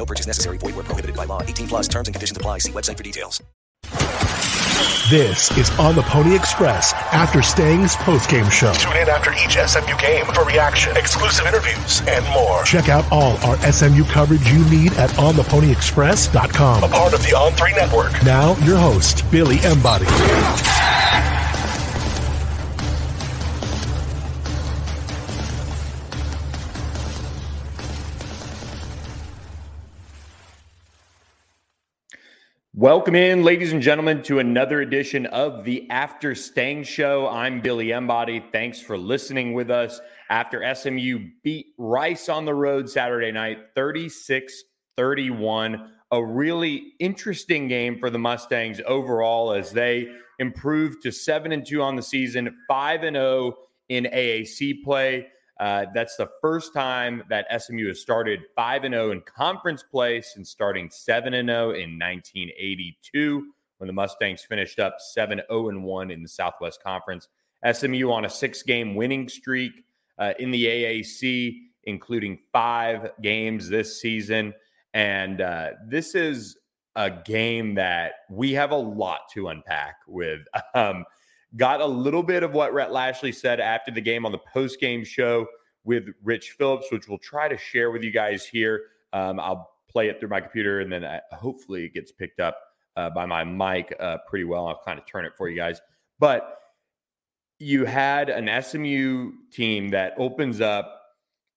No purchase necessary. Void where prohibited by law. 18 plus terms and conditions apply. See website for details. This is On the Pony Express after Stang's postgame show. Tune in after each SMU game for reaction, exclusive interviews, and more. Check out all our SMU coverage you need at ontheponyexpress.com. A part of the On3 network. Now, your host, Billy Embody. Welcome in, ladies and gentlemen, to another edition of the After Stang Show. I'm Billy Embody. Thanks for listening with us after SMU beat Rice on the road Saturday night, 36 31. A really interesting game for the Mustangs overall as they improved to 7 and 2 on the season, 5 and 0 in AAC play. Uh, that's the first time that SMU has started 5 and 0 in conference play since starting 7 and 0 in 1982 when the Mustangs finished up 7 0 and 1 in the Southwest Conference. SMU on a six game winning streak uh, in the AAC, including five games this season. And uh, this is a game that we have a lot to unpack with. Um, got a little bit of what Rhett Lashlee said after the game on the post game show with Rich Phillips, which we'll try to share with you guys here. Um, I'll play it through my computer and then I, hopefully it gets picked up uh, by my mic uh, pretty well. I'll kind of turn it for you guys. But you had an SMU team that opens up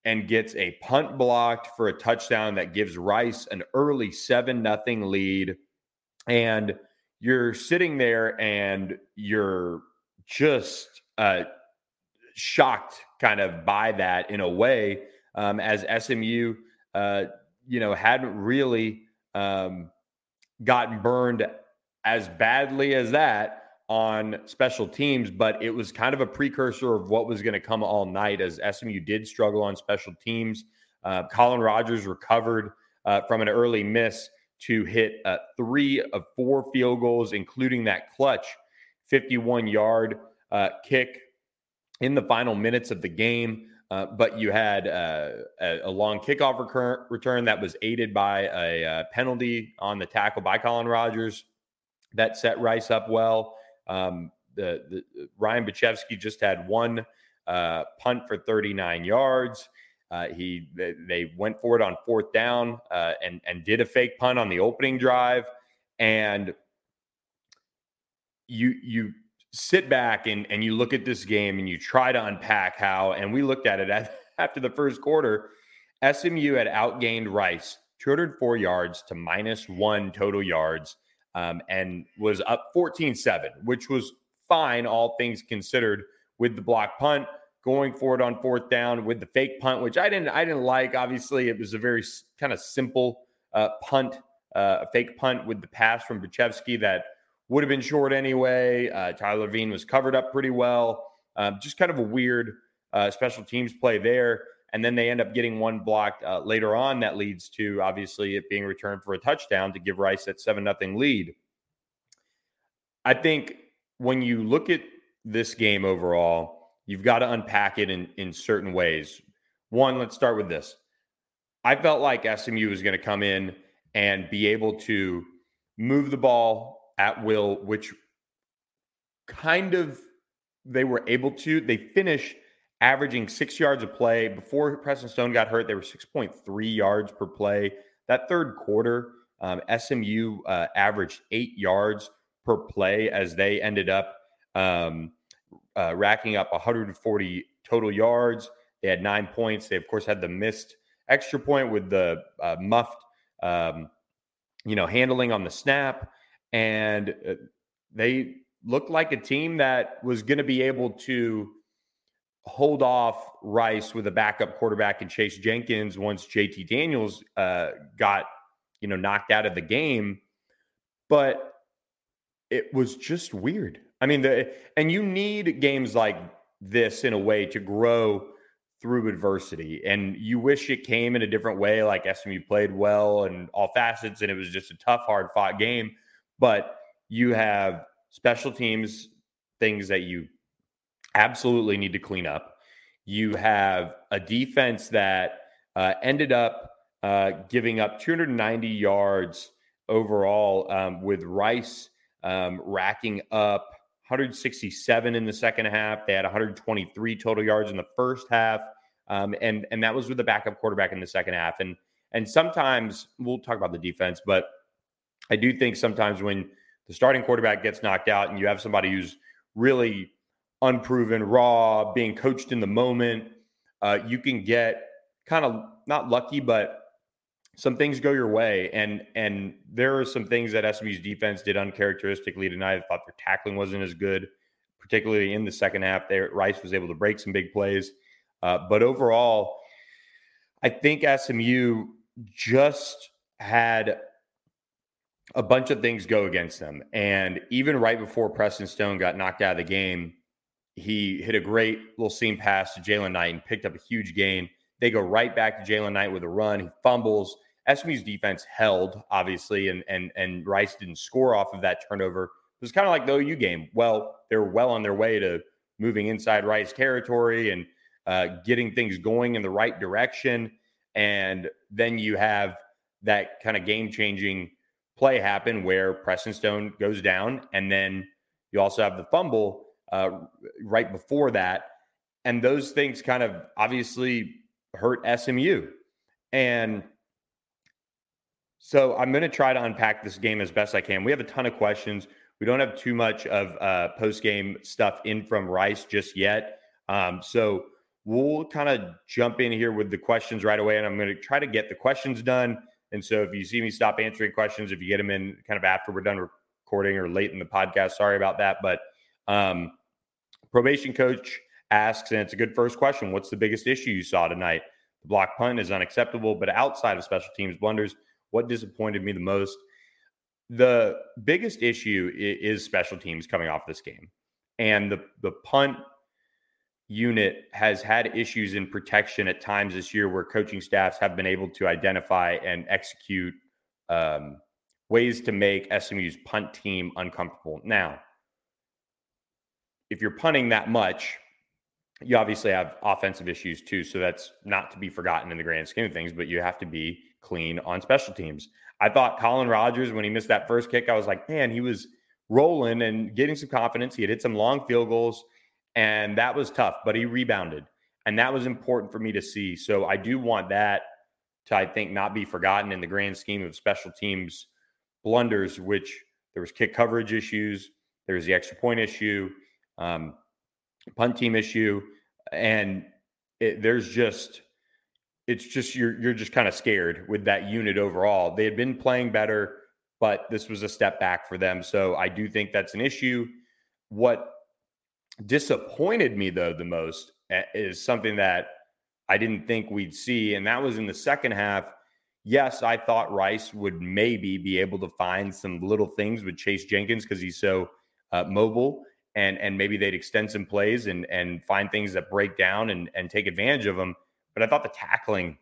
and gets a punt blocked for a touchdown that gives Rice an early 7 nothing lead. And you're sitting there and you're just uh, shocked kind of by that in a way um, as SMU, uh, you know, hadn't really um, gotten burned as badly as that on special teams, but it was kind of a precursor of what was going to come all night as SMU did struggle on special teams. Uh, Collin Rogers recovered uh, from an early miss to hit uh, three of four field goals, including that clutch 51 yard uh, kick in the final minutes of the game. Uh, but you had uh, a, a, long kickoff recur- return that was aided by a, a, penalty on the tackle by Collin Rogers that set Rice up well. Um, the, the, Ryan Bujcevski just had one uh, punt for 39 yards. Uh, he they, they, went for it on fourth down uh, and and did a fake punt on the opening drive, and you you sit back and and you look at this game and you try to unpack how. And we looked at it at, after the first quarter. SMU had outgained Rice 204 yards to minus one total yards um, and was up 14 7, which was fine, all things considered, with the block punt going for it on fourth down with the fake punt, which I didn't I didn't like. Obviously, it was a very kind of simple uh, punt, uh, a fake punt with the pass from Bujcevski that would have been short anyway. Uh, Tyler Veen was covered up pretty well. Um, just kind of a weird uh, special teams play there. And then they end up getting one blocked uh, later on that leads to obviously it being returned for a touchdown to give Rice that 7 nothing lead. I think when you look at this game overall, you've got to unpack it in, in certain ways. One, let's start with this. I felt like SMU was going to come in and be able to move the ball at will, which kind of they were able to. They finished averaging six yards a play. Before Preston Stone got hurt, they were 6.3 yards per play. That third quarter, um, SMU uh, averaged eight yards per play as they ended up um, uh, racking up 140 total yards. They had nine points. They, of course, had the missed extra point with the uh, muffed, um, you know, handling on the snap. And uh, they looked like a team that was going to be able to hold off Rice with a backup quarterback and Chase Jenkins once JT Daniels uh, got you know knocked out of the game. But it was just weird. I mean, the and you need games like this in a way to grow through adversity. And you wish it came in a different way, like SMU played well and all facets, and it was just a tough, hard fought game. But you have special teams things that you absolutely need to clean up. You have a defense that uh, ended up uh, giving up 290 yards overall, um, with Rice um, racking up 167 in the second half. They had 123 total yards in the first half, um, and and that was with the backup quarterback in the second half. And and sometimes we'll talk about the defense, but I do think sometimes when the starting quarterback gets knocked out and you have somebody who's really unproven, raw, being coached in the moment, uh, you can get kind of not lucky, but some things go your way, and and there are some things that SMU's defense did uncharacteristically tonight. I thought their tackling wasn't as good, particularly in the second half. There, Rice was able to break some big plays, uh, but overall, I think SMU just had a bunch of things go against them, and even right before Preston Stone got knocked out of the game, he hit a great little seam pass to Jalen Knight and picked up a huge gain. They go right back to Jalen Knight with a run. He fumbles. SMU's defense held, obviously, and and and Rice didn't score off of that turnover. It was kind of like the OU game. Well, they're well on their way to moving inside Rice territory and uh, getting things going in the right direction. And then you have that kind of game changing play happen where Preston Stone goes down, and then you also have the fumble uh, right before that. And those things kind of obviously hurt SMU. And so I'm going to try to unpack this game as best I can. We have a ton of questions. We don't have too much of uh, post game stuff in from Rice just yet. Um, so we'll kind of jump in here with the questions right away. And I'm going to try to get the questions done. And so if you see me stop answering questions, if you get them in kind of after we're done recording or late in the podcast, sorry about that. But um, probation coach asks, and it's a good first question What's the biggest issue you saw tonight? The block punt is unacceptable, but outside of special teams blunders, what disappointed me the most? The biggest issue is special teams coming off this game. And the, the punt unit has had issues in protection at times this year where coaching staffs have been able to identify and execute um, ways to make SMU's punt team uncomfortable. Now, if you're punting that much, you obviously have offensive issues too. So that's not to be forgotten in the grand scheme of things, but you have to be clean on special teams. I thought Collin Rogers, when he missed that first kick, I was like, man, he was rolling and getting some confidence. He had hit some long field goals, and that was tough, but he rebounded. And that was important for me to see. So I do want that to, I think, not be forgotten in the grand scheme of special teams blunders, which there was kick coverage issues, there was the extra point issue, um, punt team issue, and it, there's just it's just you're you're just kind of scared with that unit overall. They had been playing better, but this was a step back for them. So I do think that's an issue. What disappointed me though the most eh, is something that I didn't think we'd see, and that was in the second half. Yes, I thought Rice would maybe be able to find some little things with Chase Jenkins because he's so uh, mobile, and and maybe they'd extend some plays and and find things that break down and and take advantage of them. But I thought the tackling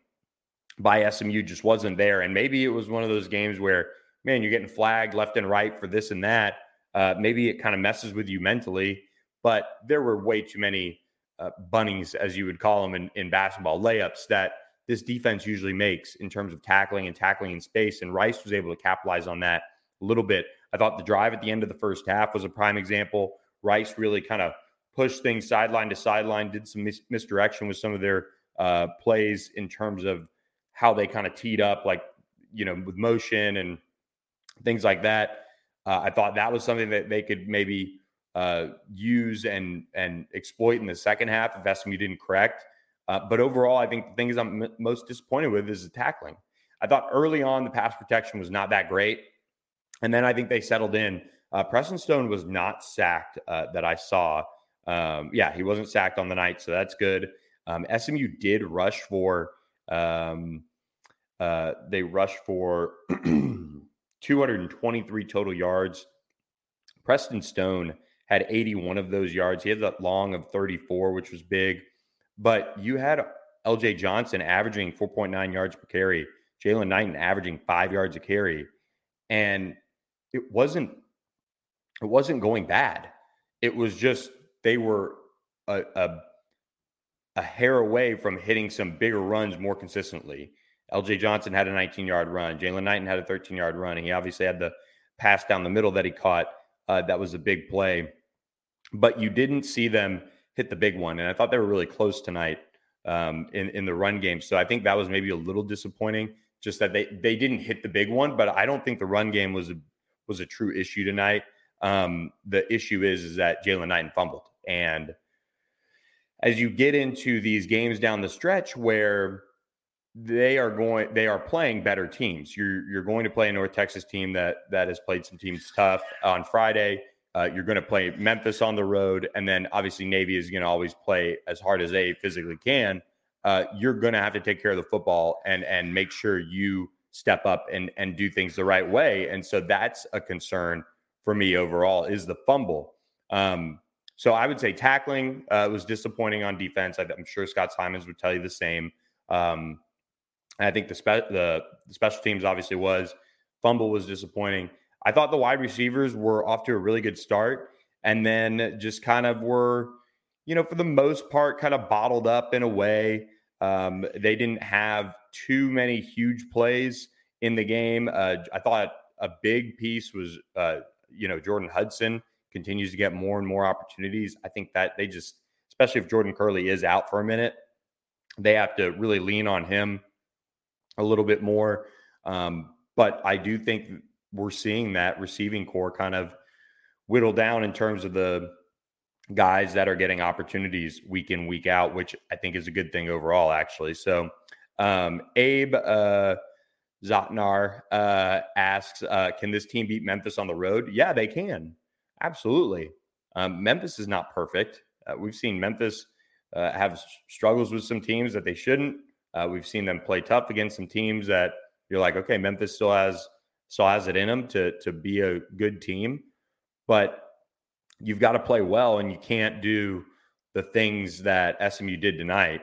by SMU just wasn't there. And maybe it was one of those games where, man, you're getting flagged left and right for this and that. Uh, maybe it kind of messes with you mentally. But there were way too many uh, bunnies, as you would call them in, in basketball, layups that this defense usually makes in terms of tackling and tackling in space. And Rice was able to capitalize on that a little bit. I thought the drive at the end of the first half was a prime example. Rice really kind of pushed things sideline to sideline, did some mis- misdirection with some of their uh, plays in terms of how they kind of teed up, like, you know, with motion and things like that. Uh, I thought that was something that they could maybe uh, use and and exploit in the second half if SMU didn't correct. Uh, but overall, I think the things I'm m- most disappointed with is the tackling. I thought early on the pass protection was not that great, and then I think they settled in. Uh, Preston Stone was not sacked uh, that I saw. Um, yeah, he wasn't sacked on the night, so that's good. Um, SMU did rush for um, uh, they rushed for 223 total yards, Preston Stone had 81 of those yards. He had that long of 34, which was big. But you had LJ Johnson averaging 4.9 yards per carry, Jaylan Knighton averaging five yards a carry. And it wasn't it wasn't going bad. It was just they were a, a, a hair away from hitting some bigger runs more consistently. LJ Johnson had a 19 yard run. Jaylan Knighton had a 13 yard run. And he obviously had the pass down the middle that he caught. Uh, that was a big play. But you didn't see them hit the big one. And I thought they were really close tonight um, in, in the run game. So I think that was maybe a little disappointing, just that they, they didn't hit the big one. But I don't think the run game was a, was a true issue tonight. Um, the issue is, is that Jaylan Knighton fumbled. And as you get into these games down the stretch where they are going they are playing better teams you're you're going to play a north texas team that that has played some teams tough on friday uh, you're going to play memphis on the road and then obviously navy is going to always play as hard as they physically can uh, you're going to have to take care of the football and and make sure you step up and and do things the right way and so that's a concern for me overall is the fumble um, so I would say tackling uh, was disappointing on defense. I, am sure Scott Symons would tell you the same. Um, I think the, spe- the, the special teams obviously was. Fumble was disappointing. I thought the wide receivers were off to a really good start, and then just kind of were, you know, for the most part, kind of bottled up in a way. Um, they didn't have too many huge plays in the game. Uh, I thought a big piece was, uh, you know, Jordan Hudson continues to get more and more opportunities. I think that they just, especially if Jordan Kerley is out for a minute, they have to really lean on him a little bit more. Um, but I do think we're seeing that receiving corps kind of whittle down in terms of the guys that are getting opportunities week in, week out, which I think is a good thing overall, actually. So, um, Abe uh, Zotnar uh, asks, uh, Can this team beat Memphis on the road? Yeah, they can. Absolutely. Um, Memphis is not perfect. Uh, we've seen Memphis uh, have struggles with some teams that they shouldn't. Uh, we've seen them play tough against some teams that you're like, okay, Memphis still has still has it in them to to be a good team, but you've got to play well, and you can't do the things that SMU did tonight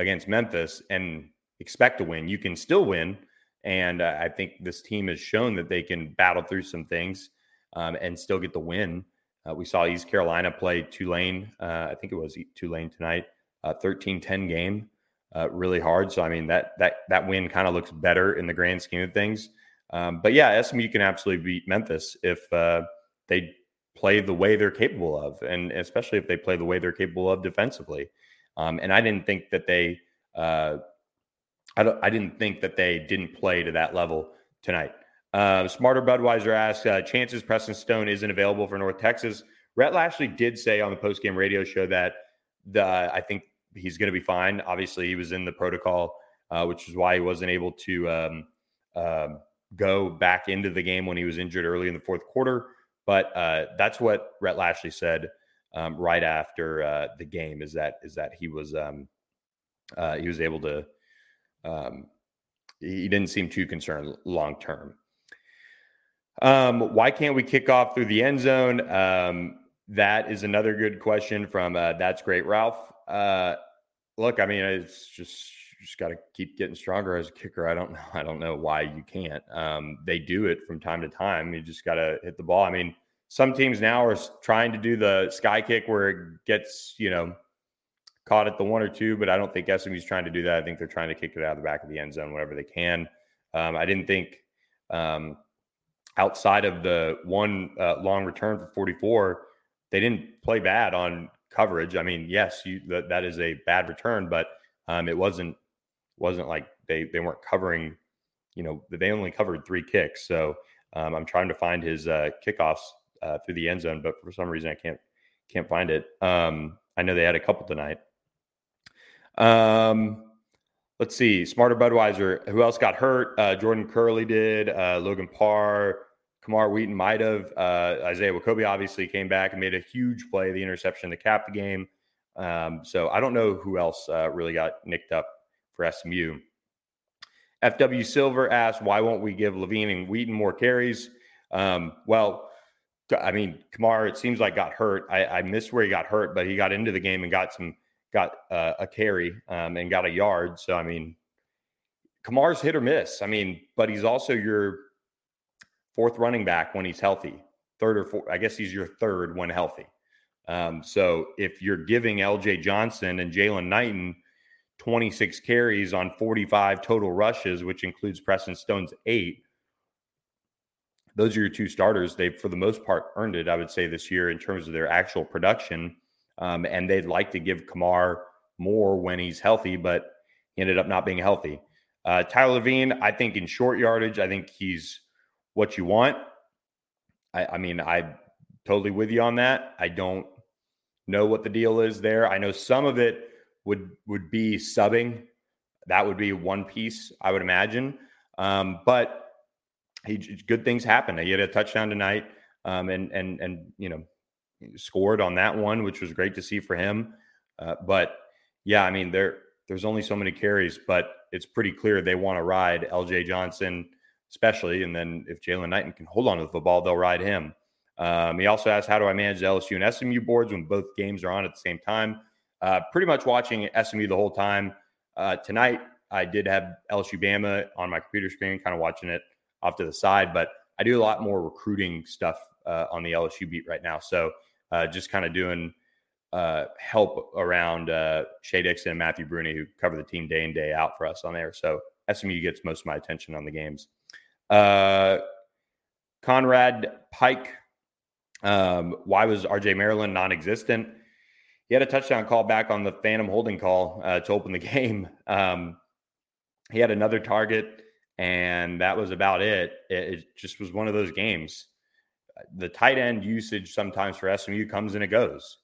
against Memphis and expect to win. You can still win, and uh, I think this team has shown that they can battle through some things um, and still get the win. Uh, we saw East Carolina play Tulane. Uh, I think it was Tulane tonight, uh, 13-10 game, really hard. So I mean that that that win kind of looks better in the grand scheme of things. Um, but yeah, SMU can absolutely beat Memphis if uh, they play the way they're capable of, and especially if they play the way they're capable of defensively. Um, and I didn't think that they, uh, I, I didn't think that they didn't play to that level tonight. Uh, Smarter Budweiser asks, uh, chances Preston Stone isn't available for North Texas. Rhett Lashlee did say on the postgame radio show that the I think he's going to be fine. Obviously, he was in the protocol, uh, which is why he wasn't able to um, uh, go back into the game when he was injured early in the fourth quarter. But uh, that's what Rhett Lashlee said um, right after uh, the game. Is that is that he was um, uh, he was able to um, he didn't seem too concerned long term. Um, why can't we kick off through the end zone? Um, that is another good question from uh, That's Great Ralph. Uh, look, I mean, it's just just got to keep getting stronger as a kicker. I don't know. I don't know why you can't. Um, they do it from time to time. You just got to hit the ball. I mean, some teams now are trying to do the sky kick where it gets you know caught at the one or two, but I don't think SMU's trying to do that. I think they're trying to kick it out of the back of the end zone whenever they can. Um, I didn't think um, outside of the one uh, long return for 44, they didn't play bad on coverage. I mean, yes, you, that, that is a bad return, but um, it wasn't wasn't like they they weren't covering. You know, they only covered three kicks. So um, I'm trying to find his uh, kickoffs uh, through the end zone, but for some reason I can't can't find it. Um, I know they had a couple tonight. Um, let's see, Smarter Budweiser. Who else got hurt? Uh, Jordan Kerley did. Uh, Logan Parr. Camar Wheaton might have. Uh, Isaiah Nwokobia obviously came back and made a huge play, the interception to cap the game. Um, so I don't know who else uh, really got nicked up for SMU. FW Silver asked, why won't we give Lavine and Wheaton more carries? Um, well, I mean, Camar, it seems like got hurt. I, I missed where he got hurt, but he got into the game and got some, got uh, a carry um, and got a yard. So, I mean, Camar's hit or miss. I mean, but he's also your fourth running back when he's healthy, third or fourth. I guess he's your third when healthy. Um, so if you're giving LJ Johnson and Jaylan Knighton 26 carries on 45 total rushes, which includes Preston Stone's eight, those are your two starters. They've, for the most part, earned it, I would say, this year in terms of their actual production. Um, and they'd like to give Camar more when he's healthy, but he ended up not being healthy. Uh, Tyler Lavine, I think in short yardage, I think he's what you want. I, I mean, I'm totally with you on that. I don't know what the deal is there. I know some of it would would be subbing. That would be one piece, I would imagine. Um, but he good things happen. He had a touchdown tonight, um, and and and you know scored on that one, which was great to see for him. Uh, but yeah, I mean there there's only so many carries, but it's pretty clear they want to ride LJ Johnson, especially, and then if Jaylan Knighton can hold on to the football, they'll ride him. Um, he also asked, "How do I manage the LSU and SMU boards when both games are on at the same time?" Uh, pretty much watching SMU the whole time. Uh, tonight, I did have LSU Bama on my computer screen, kind of watching it off to the side. But I do a lot more recruiting stuff uh, on the LSU beat right now. So uh, just kind of doing uh, help around uh, Shea Dixon and Matthew Bruni, who cover the team day in, day out for us on there. So SMU gets most of my attention on the games. Conrad Pike, um, why was RJ Maryland non existent? He had a touchdown call back on the phantom holding call uh, to open the game. Um, he had another target and that was about it. it. It just was one of those games. The tight end usage sometimes for SMU comes and it goes.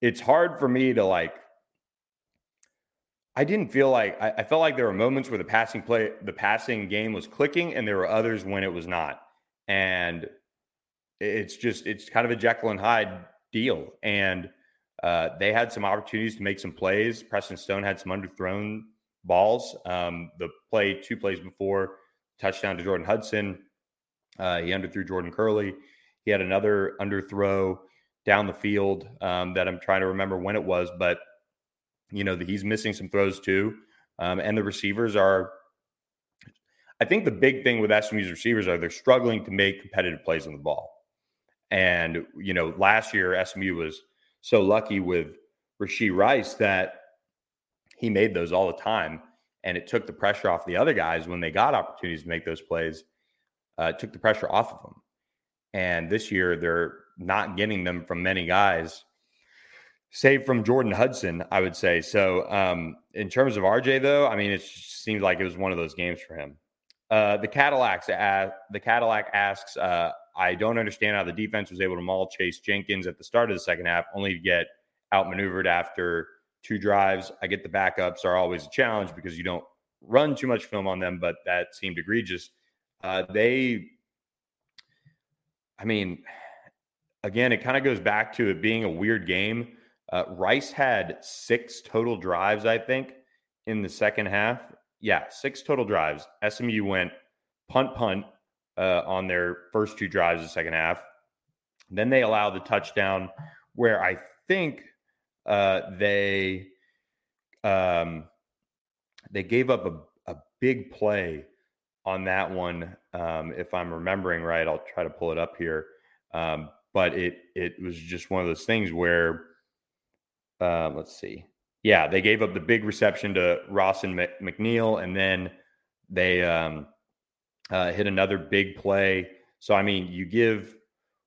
It's hard for me to like. I didn't feel like I, I felt like there were moments where the passing play, the passing game was clicking, and there were others when it was not. And it's just it's kind of a Jekyll and Hyde deal. And uh, they had some opportunities to make some plays. Preston Stone had some underthrown balls. Um, the play, two plays before, touchdown to Jordan Hudson. Uh, he underthrew Jordan Kerley. He had another underthrow down the field um, that I'm trying to remember when it was, but you know he's missing some throws too. Um, and the receivers are. I think the big thing with SMU's receivers are they're struggling to make competitive plays on the ball. And you know, last year SMU was so lucky with Rashee Rice that he made those all the time. And it took the pressure off the other guys when they got opportunities to make those plays. Uh, took the pressure off of them. And this year, they're not getting them from many guys, save from Jordan Hudson, I would say. So, um, in terms of RJ, though, I mean, it seems like it was one of those games for him. Uh, the Cadillacs, uh, the Cadillac asks, uh, I don't understand how the defense was able to maul Chase Jenkins at the start of the second half, only to get outmaneuvered after two drives. I get the backups are always a challenge because you don't run too much film on them, but that seemed egregious. Uh, they, I mean, again, it kind of goes back to it being a weird game. Uh, Rice had six total drives, I think, in the second half. Yeah, six total drives. SMU went punt, punt uh, on their first two drives of the second half. Then they allowed the touchdown where I think uh, they um, they gave up a, a big play on that one. Um, if I'm remembering right, I'll try to pull it up here. Um, but it it was just one of those things where uh, let's see. Yeah, they gave up the big reception to Rawson MacNeill, and then they um, uh, hit another big play. So I mean, you give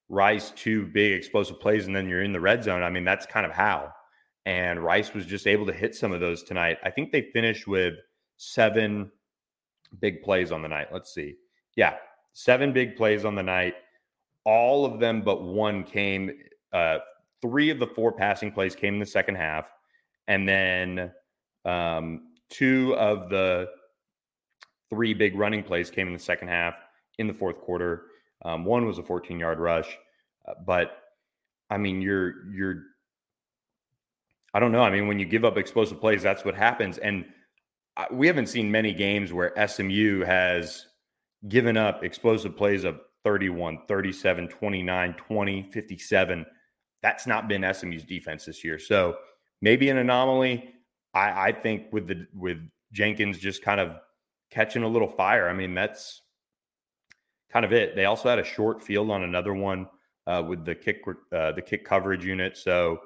Rice two big explosive plays, and then you're in the red zone. I mean, that's kind of how and Rice was just able to hit some of those tonight. I think they finished with seven big plays on the night. Let's see. Yeah, seven big plays on the night. All of them but one came. Uh, three of the four passing plays came in the second half, and then um, two of the three big running plays came in the second half in the fourth quarter. Um, one was a 14 yard rush, uh, but I mean, you're you're I don't know. I mean, when you give up explosive plays, that's what happens. And we haven't seen many games where SMU has given up explosive plays of 31, 37, 29, 20, 57. That's not been SMU's defense this year. So maybe an anomaly. I, I think with the with Jenkins just kind of catching a little fire. I mean, that's kind of it. They also had a short field on another one uh, with the kick uh, the kick coverage unit. So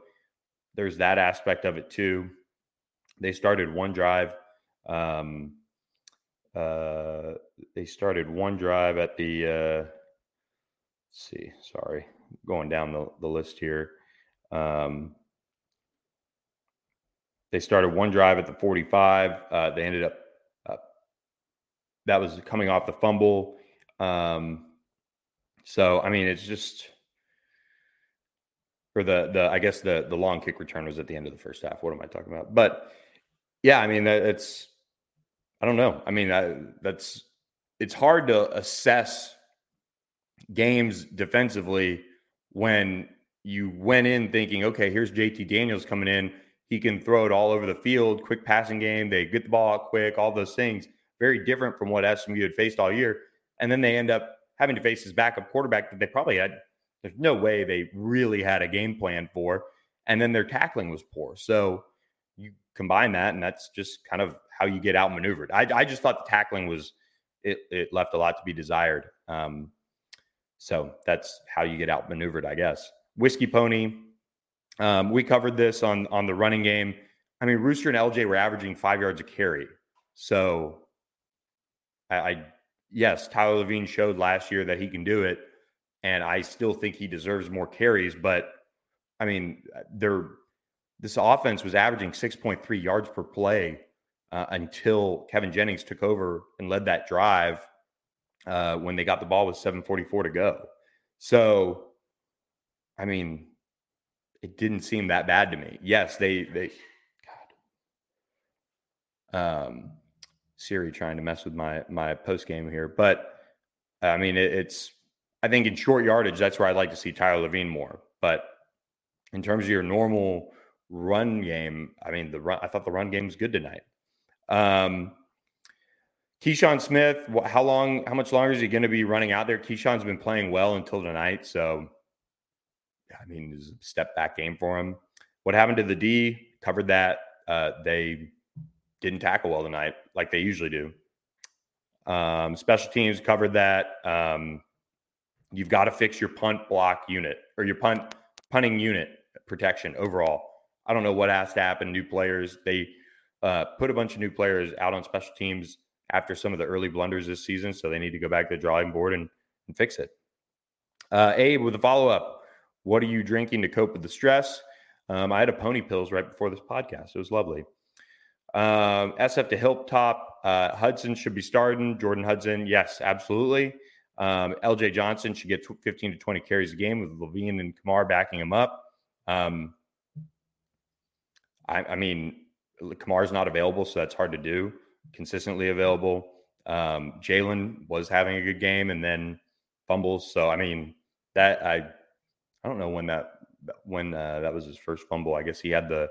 there's that aspect of it too. They started one drive. Um, uh, they started one drive at the. Uh, let's see, sorry, going down the, the list here. Um, they started one drive at the 45. Uh, they ended up that was coming off the fumble. Um, so I mean, it's just or the the I guess the the long kick return was at the end of the first half. What am I talking about? But yeah, I mean, it's I don't know. I mean, I, that's it's hard to assess games defensively when you went in thinking, okay, here's JT Daniels coming in. He can throw it all over the field, quick passing game. They get the ball out quick, all those things. Very different from what SMU had faced all year. And then they end up having to face his backup quarterback that they probably had. There's no way they really had a game plan for. And then their tackling was poor. So you combine that, and that's just kind of how you get outmaneuvered. I, I just thought the tackling was it, it left a lot to be desired. Um, so that's how you get outmaneuvered, I guess. Whiskey Pony, um, we covered this on on the running game. I mean, Rooster and LJ were averaging five yards a carry. So I, I yes, Tyler Lavine showed last year that he can do it, and I still think he deserves more carries. But I mean, they're this offense was averaging 6.3 yards per play uh, until Kevin Jennings took over and led that drive uh, when they got the ball with 7:44 to go. So, I mean, it didn't seem that bad to me. Yes, they they God. Um, Siri trying to mess with my my post game here, but I mean, it, it's I think in short yardage that's where I'd like to see Tyler Lavine more. But in terms of your normal run game, I mean, the run I thought the run game was good tonight. Um, Keyshawn Smith, how long, how much longer is he going to be running out there? Keyshawn's been playing well until tonight. So, I mean, it's a step back game for him. What happened to the D? Covered that. Uh, they didn't tackle well tonight, like they usually do. Um, special teams covered that. Um, you've got to fix your punt block unit or your punt punting unit protection overall. I don't know what has to happen. New players, they uh, put a bunch of new players out on special teams after some of the early blunders this season. So they need to go back to the drawing board and, and fix it. Uh, Abe, with a follow up, what are you drinking to cope with the stress? Um, I had a pony pills right before this podcast. It was lovely. Um, SF to Hilltop, uh, Hudson should be starting. Jordan Hudson, yes, absolutely. Um, LJ Johnson should get 15 to 20 carries a game with Lavine and Camar backing him up. Um, I, I mean, Camar's not available, so that's hard to do consistently available. Um, Jaylan was having a good game and then fumbles. So I mean that I I don't know when that when uh, that was his first fumble. I guess he had the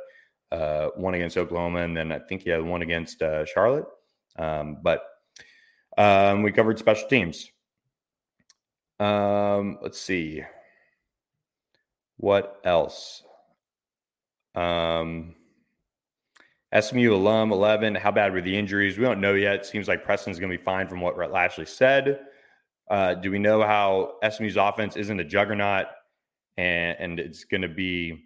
uh, one against Oklahoma and then I think he had one against uh, Charlotte. Um, but um, we covered special teams. Um, let's see what else. Um, SMU alum 11. How bad were the injuries? We don't know yet. seems like Preston's going to be fine from what Rhett Lashlee said. Uh, do we know how SMU's offense isn't a juggernaut and, and it's going to be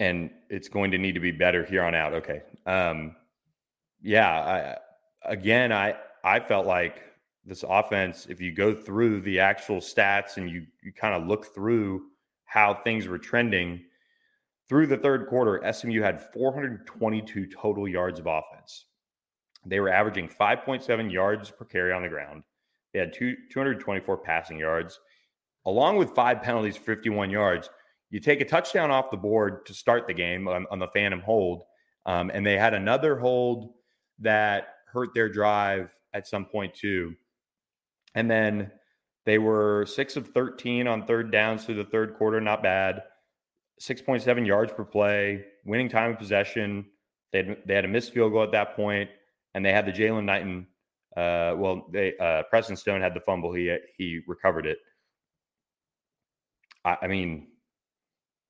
and it's going to need to be better here on out? Okay. Um, yeah. I, again, I I felt like this offense. If you go through the actual stats and you you kind of look through how things were trending through the third quarter, SMU had 422 total yards of offense. They were averaging 5.7 yards per carry on the ground. They had two, 224 passing yards, along with five penalties, 51 yards. You take a touchdown off the board to start the game on, on the Phantom hold, um, and they had another hold that hurt their drive at some point too. And then they were six of 13 on third downs through the third quarter, not bad. 6.7 yards per play, winning time of possession. They had, they had a missed field goal at that point, and they had the Jaylan Knighton Uh, well, they uh, Preston Stone had the fumble. He he recovered it. I, I mean,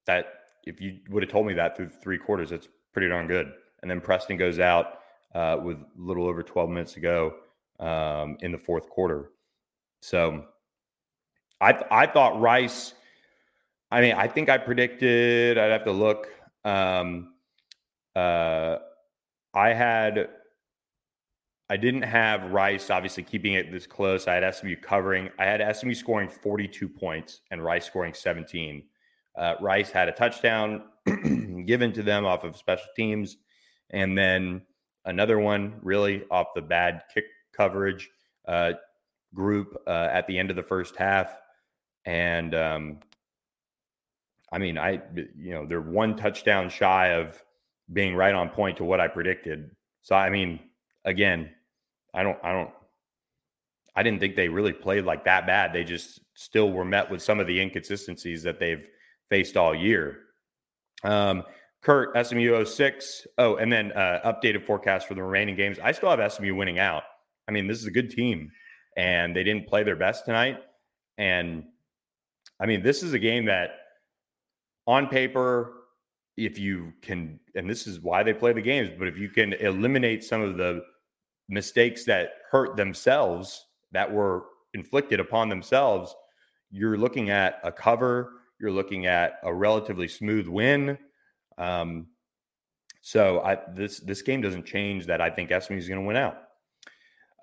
that if you would have told me that through three quarters, it's pretty darn good. And then Preston goes out uh, with a little over 12 minutes to go um, in the fourth quarter. So I I thought Rice. I mean, I think I predicted. I'd have to look. Um, uh, I had. I didn't have Rice obviously keeping it this close. I had SMU covering. I had SMU scoring 42 points and Rice scoring 17. Uh, Rice had a touchdown given to them off of special teams, and then another one really off the bad kick coverage uh, group uh, at the end of the first half. And um, I mean, I you know they're one touchdown shy of being right on point to what I predicted. So I mean, again, I don't I don't I didn't think they really played like that bad. They just still were met with some of the inconsistencies that they've faced all year. Um, Kurt, SMU 06. Oh, and then uh, updated forecast for the remaining games. I still have SMU winning out. I mean, this is a good team, and they didn't play their best tonight. And I mean, this is a game that on paper, if you can, and this is why they play the games, but if you can eliminate some of the mistakes that hurt themselves that were inflicted upon themselves, you're looking at a cover, you're looking at a relatively smooth win. Um, so I, this this game doesn't change that. I think SMU is going to win out.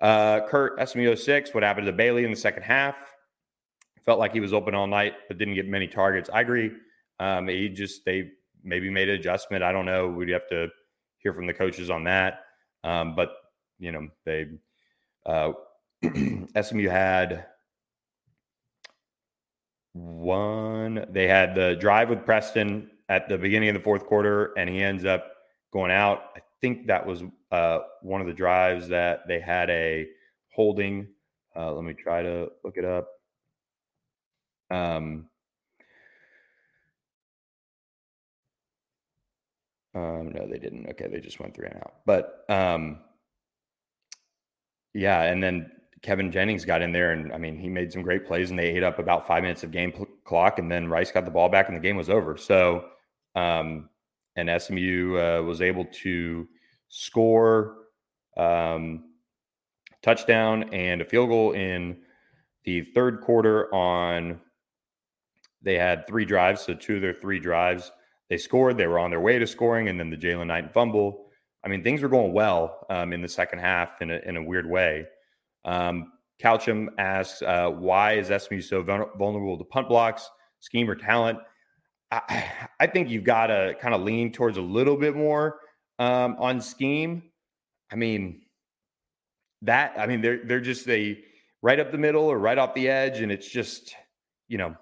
Uh, Kurt SMU 06. What happened to Bailey in the second half? Felt like he was open all night, but didn't get many targets. I agree. Um, he just they maybe made an adjustment. I don't know. We'd have to hear from the coaches on that. Um, but you know they uh, SMU had one. They had the drive with Preston at the beginning of the fourth quarter, and he ends up going out. I think that was uh, one of the drives that they had a holding. Uh, let me try to look it up. Um, um, no, they didn't. Okay, they just went three and out. But um, yeah, and then Kevin Jennings got in there, and I mean, he made some great plays, and they ate up about five minutes of game clock, and then Rice got the ball back, and the game was over. So, um, and SMU uh, was able to score um, touchdown and a field goal in the third quarter. On they had three drives, so two of their three drives they scored. They were on their way to scoring, and then the Jalen Knight fumble. I mean, things were going well um, in the second half in a, in a weird way. Um, Couchum asks, uh, why is SMU so vulnerable to punt blocks, scheme, or talent? I, I think you've got to kind of lean towards a little bit more um, on scheme. I mean, that, I mean, they're, they're just a right up the middle or right off the edge. And it's just, you know,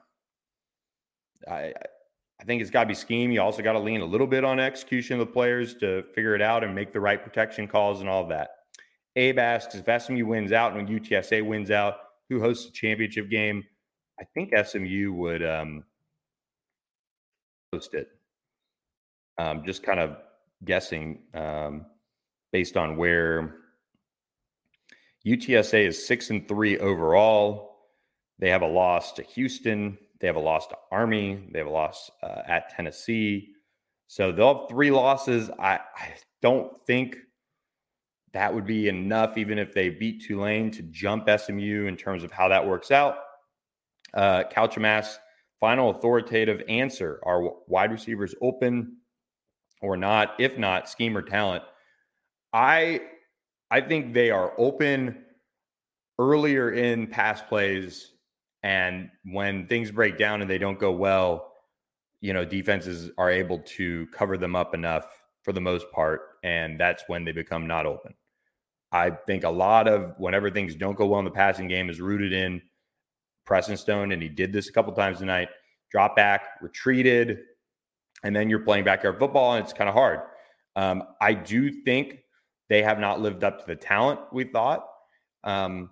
I, I think it's got to be scheme. You also got to lean a little bit on execution of the players to figure it out and make the right protection calls and all of that. Abe asks if SMU wins out and UTSA wins out, who hosts the championship game? I think SMU would um, host it. Um, just kind of guessing um, based on where UTSA is six and three overall. They have a loss to Houston. They have a loss to Army. They have a loss uh, at Tennessee. So they'll have three losses. I, I don't think that would be enough, even if they beat Tulane, to jump SMU in terms of how that works out. Uh, Couchamass, final authoritative answer: Are wide receivers open or not? If not, scheme or talent. I I think they are open earlier in pass plays, and when things break down and they don't go well, you know, defenses are able to cover them up enough for the most part, and that's when they become not open. I think a lot of whenever things don't go well in the passing game is rooted in Preston Stone, and he did this a couple times tonight. Drop back, retreated, and then you're playing backyard football, and it's kind of hard. Um, I do think they have not lived up to the talent we thought, um,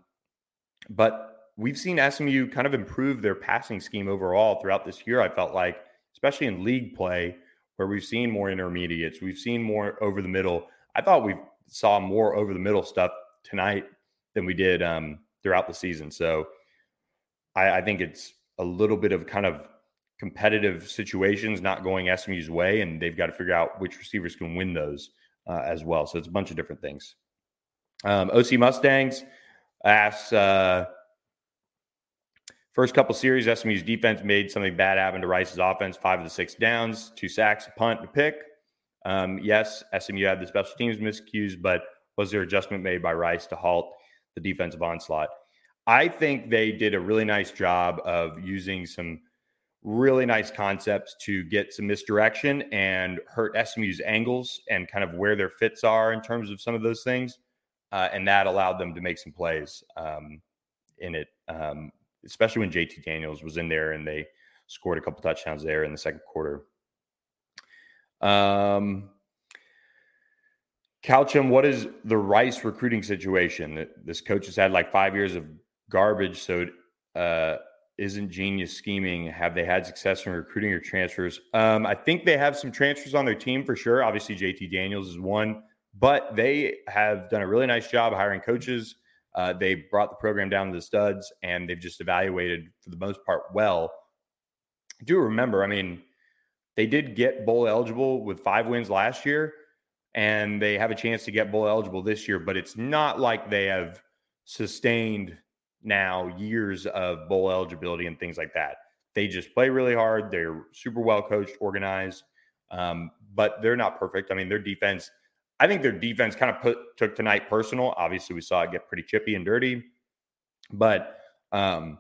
but we've seen SMU kind of improve their passing scheme overall throughout this year. I felt like, especially in league play, where we've seen more intermediates, we've seen more over the middle. I thought we've saw more over the middle stuff tonight than we did um, throughout the season. So I, I think it's a little bit of kind of competitive situations not going SMU's way, and they've got to figure out which receivers can win those uh, as well. So it's a bunch of different things. Um, OC Mustangs asks uh, first couple series, SMU's defense made something bad happen to Rice's offense. Five of the six downs, two sacks, a punt, and a pick. Um, yes, SMU had the special teams miscues, but was there adjustment made by Rice to halt the defensive onslaught? I think they did a really nice job of using some really nice concepts to get some misdirection and hurt SMU's angles and kind of where their fits are in terms of some of those things. Uh, and that allowed them to make some plays um, in it, um, especially when JT Daniels was in there and they scored a couple touchdowns there in the second quarter. Um, Couchum, what is the Rice recruiting situation? This coach has had like five years of garbage, so uh, isn't genius scheming? Have they had success in recruiting or transfers? Um, I think they have some transfers on their team for sure. Obviously, JT Daniels is one, but they have done a really nice job hiring coaches. Uh, they brought the program down to the studs, and they've just evaluated for the most part well. Do remember, I mean, they did get bowl eligible with five wins last year, and they have a chance to get bowl eligible this year, but it's not like they have sustained now years of bowl eligibility and things like that. They just play really hard. They're super well coached, organized, um, but they're not perfect. I mean, their defense, I think their defense kind of put took tonight personal. Obviously, we saw it get pretty chippy and dirty, but um,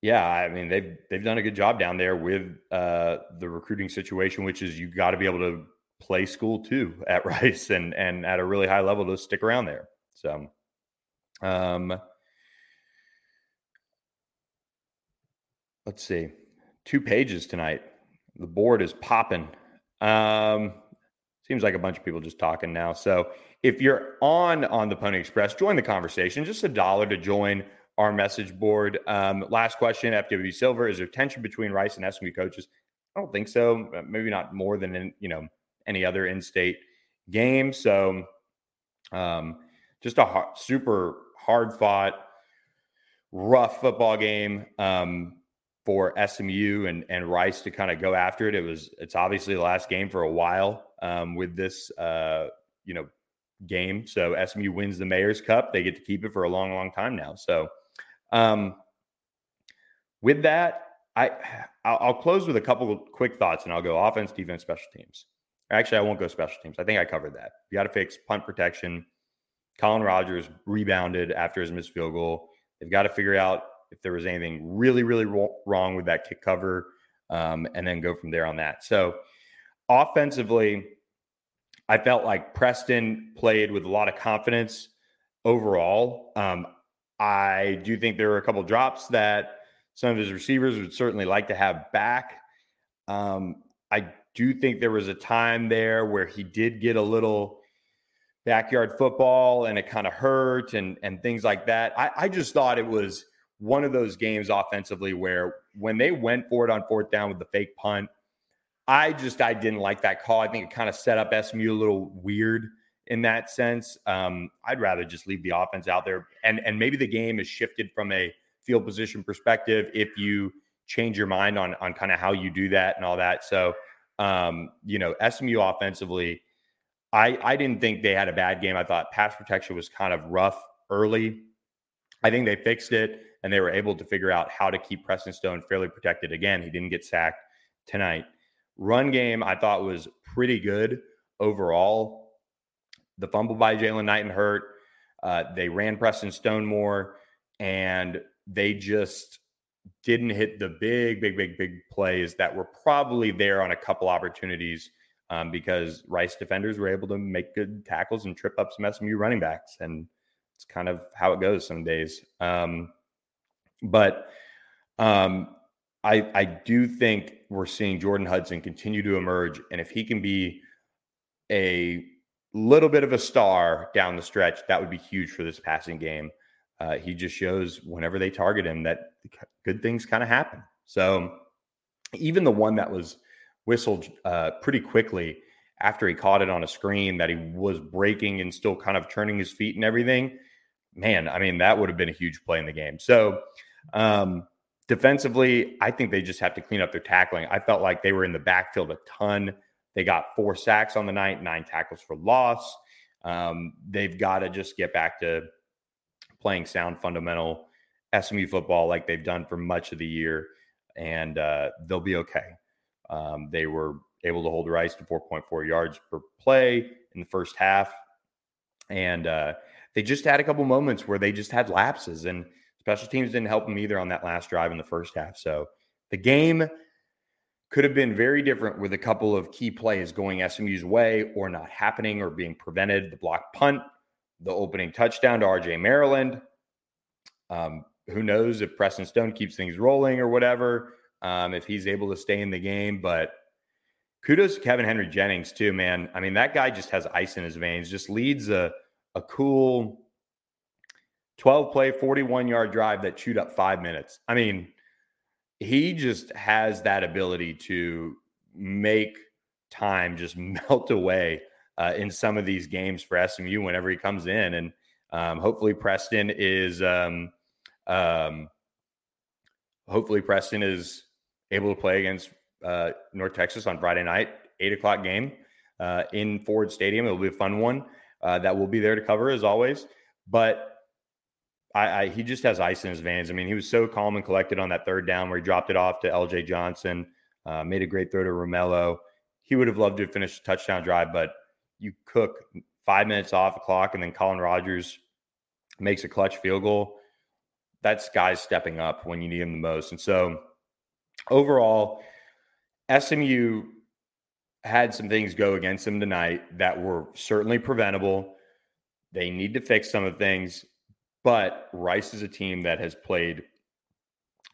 yeah, I mean they've they've done a good job down there with uh, the recruiting situation, which is you got to be able to play school too at Rice and and at a really high level to stick around there. So, um, let's see, two pages tonight. The board is popping. Um, seems like a bunch of people just talking now. So if you're on on the Pony Express, join the conversation. Just a dollar to join our message board. Um, last question: FW Silver, is there tension between Rice and SMU coaches? I don't think so. Maybe not more than in, you know any other in-state game. So um, just a hard, super hard fought, rough football game. Um, for SMU and, and Rice to kind of go after it. It was it's obviously the last game for a while um, with this uh, you know game. So SMU wins the Mayor's Cup. They get to keep it for a long, long time now. So um, with that, I I'll, close with a couple of quick thoughts, and I'll go offense, defense, special teams. Actually, I won't go special teams. I think I covered that. You got to fix punt protection. Collin Rogers rebounded after his missed field goal. They've got to figure out if there was anything really, really wrong with that kick cover, um, and then go from there on that. So, offensively, I felt like Preston played with a lot of confidence overall. Um, I do think there were a couple drops that some of his receivers would certainly like to have back. Um, I do think there was a time there where he did get a little backyard football and it kind of hurt and and things like that. I, I just thought it was one of those games offensively where when they went for it on fourth down with the fake punt, I just I didn't like that call. I think it kind of set up SMU a little weird in that sense. Um, I'd rather just leave the offense out there, and and maybe the game is shifted from a field position perspective if you change your mind on on kind of how you do that and all that. So, um, you know, SMU offensively, I I didn't think they had a bad game. I thought pass protection was kind of rough early. I think they fixed it and they were able to figure out how to keep Preston Stone fairly protected. Again, he didn't get sacked tonight. Run game, I thought was pretty good overall. The fumble by Jaylan Knighton hurt. Uh, they ran Preston Stone more, and they just didn't hit the big, big, big, big plays that were probably there on a couple opportunities um, because Rice defenders were able to make good tackles and trip up some SMU running backs. And it's kind of how it goes some days. Um, but um, I I do think we're seeing Jordan Hudson continue to emerge, and if he can be a little bit of a star down the stretch, that would be huge for this passing game. Uh, he just shows whenever they target him that good things kind of happen. So even the one that was whistled uh, pretty quickly after he caught it on a screen that he was breaking and still kind of turning his feet and everything man, I mean, that would have been a huge play in the game. So, um, defensively, I think they just have to clean up their tackling. I felt like they were in the backfield a ton. They got four sacks on the night, nine tackles for loss. Um, they've got to just get back to playing sound fundamental SMU football like they've done for much of the year, and uh, they'll be okay. Um, they were able to hold Rice to 4.4 yards per play in the first half. And uh, they just had a couple moments where they just had lapses, and special teams didn't help them either on that last drive in the first half. So the game could have been very different with a couple of key plays going SMU's way or not happening or being prevented. The block punt, the opening touchdown to RJ Maryland. Um, who knows if Preston Stone keeps things rolling or whatever, um, if he's able to stay in the game. But kudos to Kevin Henry Jennings too, man. I mean, that guy just has ice in his veins. Just leads a a cool 12 play, 41 yard drive that chewed up five minutes. I mean, he just has that ability to make time just melt away uh, in some of these games for SMU whenever he comes in. And um, hopefully, Preston is. Um, um, hopefully, Preston is able to play against uh, North Texas on Friday night, eight o'clock game uh, in Ford Stadium. It'll be a fun one uh, that will be there to cover as always. But I, I, he just has ice in his veins. I mean, he was so calm and collected on that third down where he dropped it off to L.J. Johnson, uh, made a great throw to Romello. He would have loved to finish the touchdown drive, but you cook five minutes off the clock, and then Collin Rogers makes a clutch field goal. That's guys stepping up when you need them the most. And so, overall, SMU had some things go against them tonight that were certainly preventable. They need to fix some of the things, but Rice is a team that has played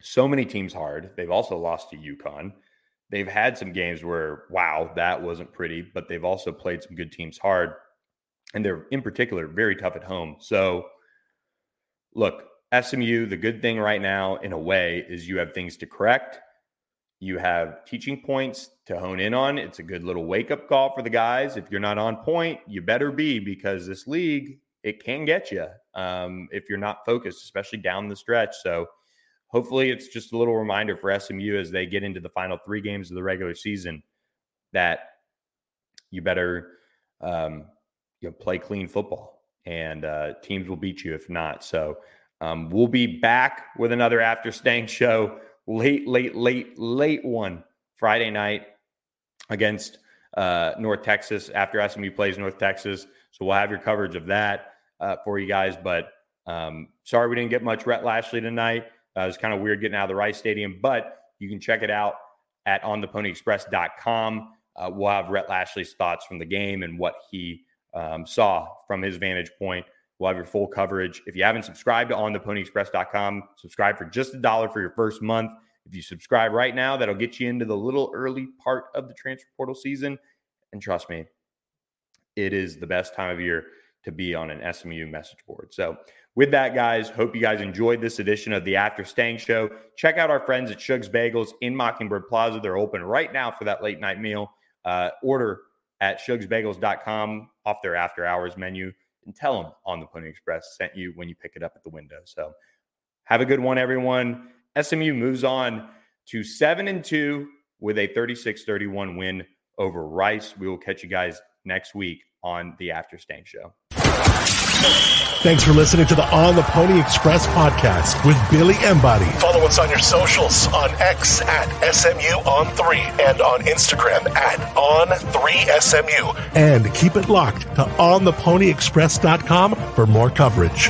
so many teams hard. They've also lost to UConn. They've had some games where, wow, that wasn't pretty, but they've also played some good teams hard. And they're, in particular, very tough at home. So, look, SMU, the good thing right now, in a way, is you have things to correct you have teaching points to hone in on. It's a good little wake up call for the guys. If you're not on point, you better be because this league, it can get you um, if you're not focused, especially down the stretch. So hopefully it's just a little reminder for SMU as they get into the final three games of the regular season that you better um, you know, play clean football and uh, teams will beat you if not. So um, we'll be back with another After Stang show late, late, late, late one Friday night against uh, North Texas after SMU plays North Texas. So we'll have your coverage of that uh, for you guys. But um, sorry we didn't get much Rhett Lashlee tonight. Uh, it was kind of weird getting out of the Rice Stadium, but you can check it out at ontheponyexpress.com. Uh, we'll have Rhett Lashlee's thoughts from the game and what he um, saw from his vantage point We'll have your full coverage. If you haven't subscribed to ontheponyexpress.com, subscribe for just a dollar for your first month. If you subscribe right now, that'll get you into the little early part of the transfer portal season. And trust me, it is the best time of year to be on an SMU message board. So, with that, guys, hope you guys enjoyed this edition of the After Stang Show. Check out our friends at Shug's Bagels in Mockingbird Plaza. They're open right now for that late night meal. Uh, order at shugsbagels.com off their after hours menu and tell them on the Pony Express sent you when you pick it up at the window. So have a good one, everyone. SMU moves on to seven and two with a 36 31 win over Rice. We will catch you guys next week on the After Stang Show. Thanks for listening to the On the Pony Express podcast with Billy Embody. Follow us on your socials on X at SMU on 3 and on Instagram at on3SMU. And keep it locked to ontheponyexpress.com for more coverage.